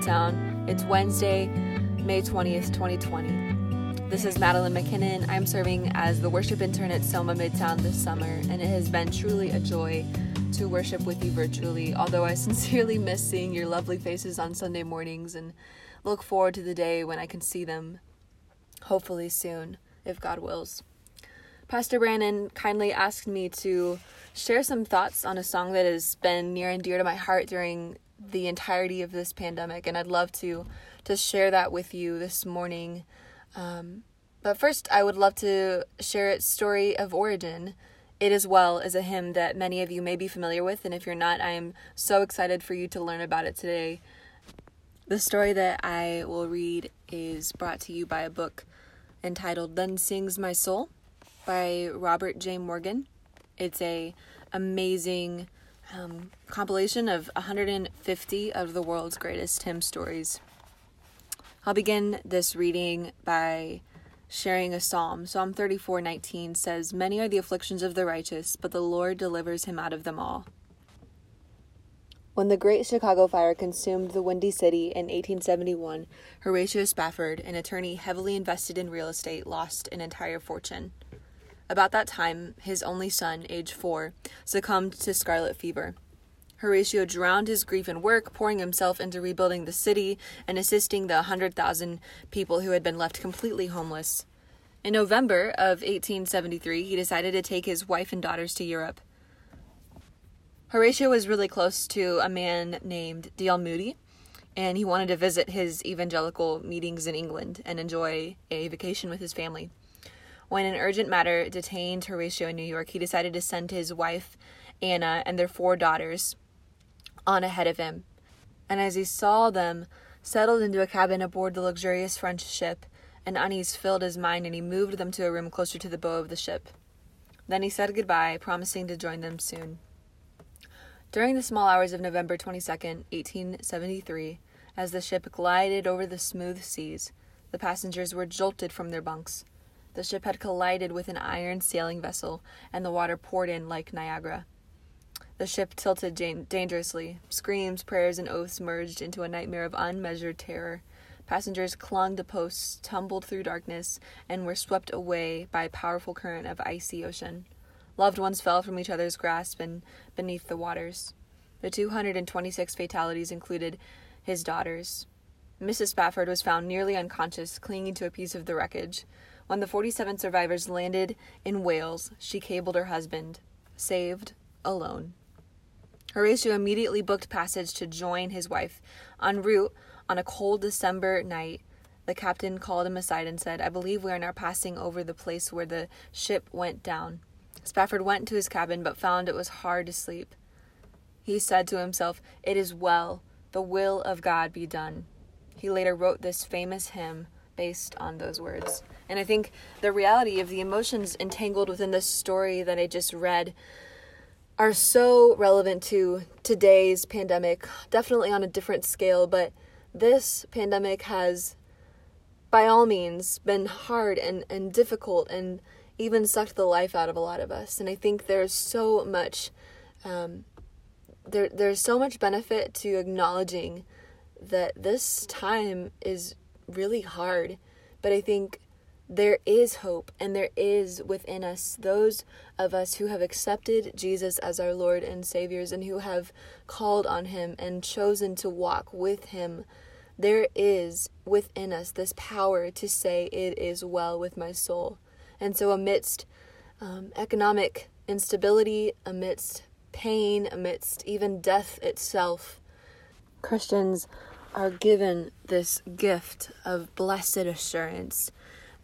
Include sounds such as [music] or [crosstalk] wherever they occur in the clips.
Midtown. It's Wednesday, May 20th, 2020. This is Madeline McKinnon. I'm serving as the worship intern at Soma Midtown this summer, and it has been truly a joy to worship with you virtually. Although I [laughs] sincerely miss seeing your lovely faces on Sunday mornings and look forward to the day when I can see them, hopefully soon, if God wills. Pastor Brandon kindly asked me to share some thoughts on a song that has been near and dear to my heart during the entirety of this pandemic, and I'd love to to share that with you this morning. Um, but first, I would love to share its story of origin. It as well is a hymn that many of you may be familiar with, and if you're not, I am so excited for you to learn about it today. The story that I will read is brought to you by a book entitled Then Sings My Soul by Robert J. Morgan. It's a amazing um, compilation of 150 of the world's greatest hymn stories. I'll begin this reading by sharing a psalm. Psalm 34:19 says, "Many are the afflictions of the righteous, but the Lord delivers him out of them all." When the Great Chicago Fire consumed the Windy City in 1871, Horatio Spafford, an attorney heavily invested in real estate, lost an entire fortune. About that time, his only son, age four, succumbed to scarlet fever. Horatio drowned his grief in work, pouring himself into rebuilding the city and assisting the 100,000 people who had been left completely homeless. In November of 1873, he decided to take his wife and daughters to Europe. Horatio was really close to a man named D.L. Moody, and he wanted to visit his evangelical meetings in England and enjoy a vacation with his family. When an urgent matter detained Horatio in New York, he decided to send his wife, Anna, and their four daughters on ahead of him. And as he saw them settled into a cabin aboard the luxurious French ship, an unease filled his mind and he moved them to a room closer to the bow of the ship. Then he said goodbye, promising to join them soon. During the small hours of November 22nd, 1873, as the ship glided over the smooth seas, the passengers were jolted from their bunks. The ship had collided with an iron sailing vessel, and the water poured in like Niagara. The ship tilted dangerously. Screams, prayers, and oaths merged into a nightmare of unmeasured terror. Passengers clung to posts, tumbled through darkness, and were swept away by a powerful current of icy ocean. Loved ones fell from each other's grasp and beneath the waters. The 226 fatalities included his daughters. Mrs. Spafford was found nearly unconscious, clinging to a piece of the wreckage. When the 47 survivors landed in Wales, she cabled her husband, saved alone. Horatio immediately booked passage to join his wife. En route, on a cold December night, the captain called him aside and said, I believe we are now passing over the place where the ship went down. Spafford went to his cabin, but found it was hard to sleep. He said to himself, It is well, the will of God be done. He later wrote this famous hymn based on those words. And I think the reality of the emotions entangled within this story that I just read are so relevant to today's pandemic, definitely on a different scale, but this pandemic has, by all means, been hard and, and difficult and even sucked the life out of a lot of us. And I think there's so much. Um, there, there's so much benefit to acknowledging that this time is really hard, but I think there is hope and there is within us those of us who have accepted Jesus as our Lord and Saviors and who have called on Him and chosen to walk with Him. There is within us this power to say, It is well with my soul. And so, amidst um, economic instability, amidst pain, amidst even death itself, Christians are given this gift of blessed assurance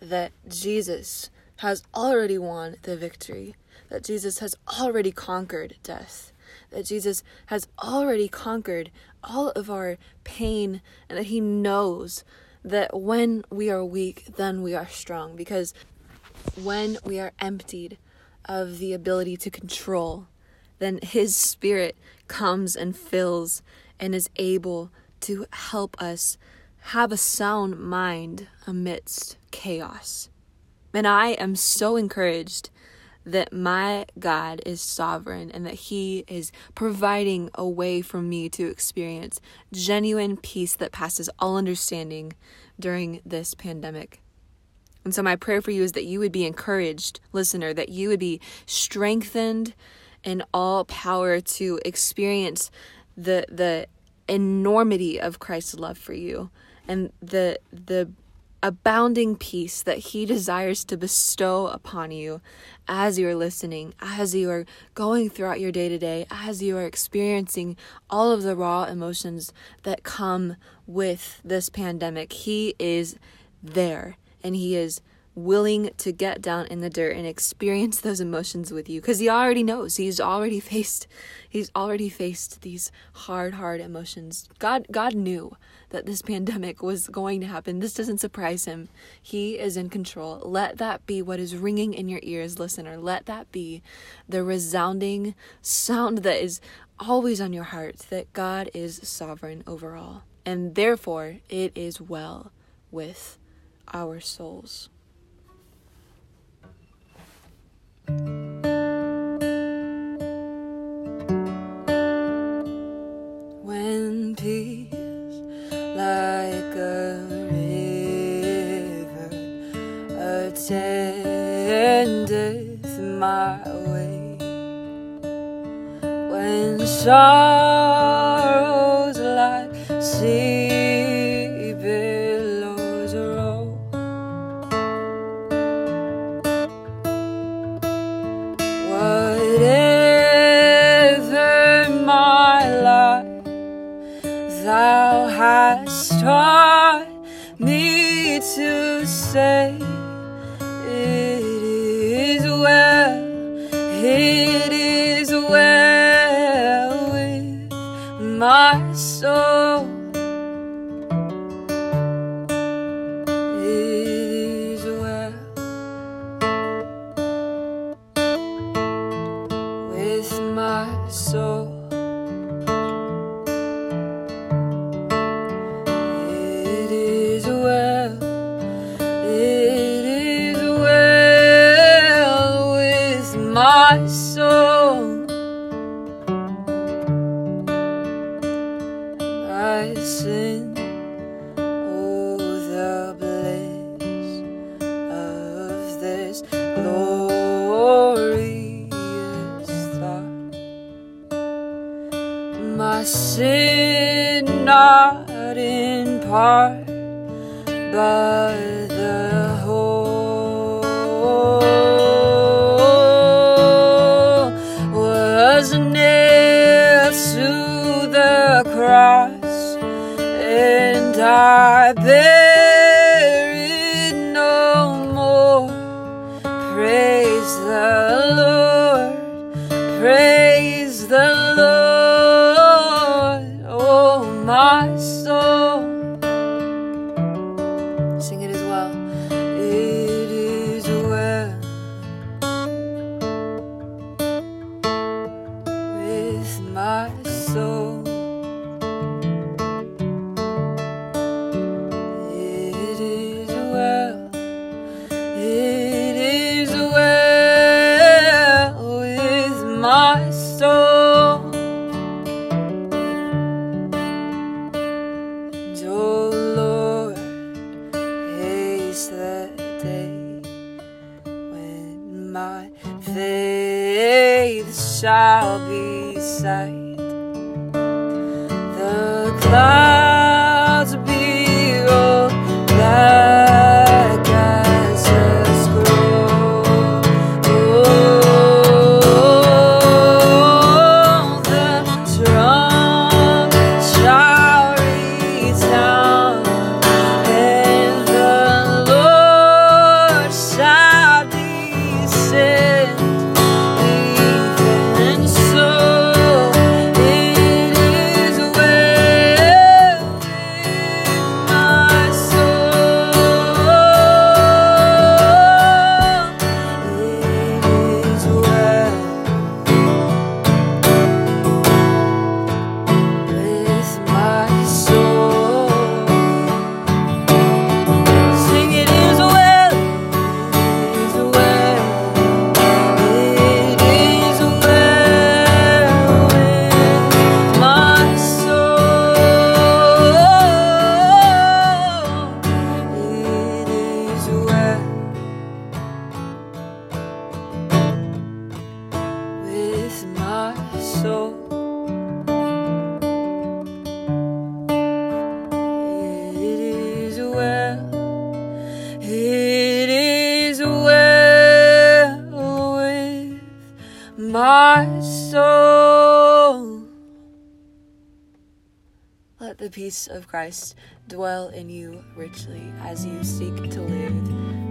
that Jesus has already won the victory, that Jesus has already conquered death, that Jesus has already conquered all of our pain, and that He knows that when we are weak, then we are strong. Because when we are emptied of the ability to control, then His Spirit comes and fills and is able to help us have a sound mind amidst chaos. And I am so encouraged that my God is sovereign and that He is providing a way for me to experience genuine peace that passes all understanding during this pandemic. And so, my prayer for you is that you would be encouraged, listener, that you would be strengthened in all power to experience the, the enormity of Christ's love for you and the, the abounding peace that He desires to bestow upon you as you are listening, as you are going throughout your day to day, as you are experiencing all of the raw emotions that come with this pandemic. He is there and He is willing to get down in the dirt and experience those emotions with you. Because he already knows. He's already faced he's already faced these hard hard emotions. God god knew that this pandemic was going to happen. This doesn't surprise him. He is in control. Let that be what is ringing in your ears listener. Let that be the resounding sound that is always on your heart that god is sovereign over all. And therefore it is well with our souls when peace like a river attendeth my way, when sorrows hast taught me to say, It is well, it is well with my soul. My soul. I sin, oh, the bliss of this glorious thought. My sin not in part, but the whole and I bear shall be sight. My soul. Let the peace of Christ dwell in you richly as you seek to live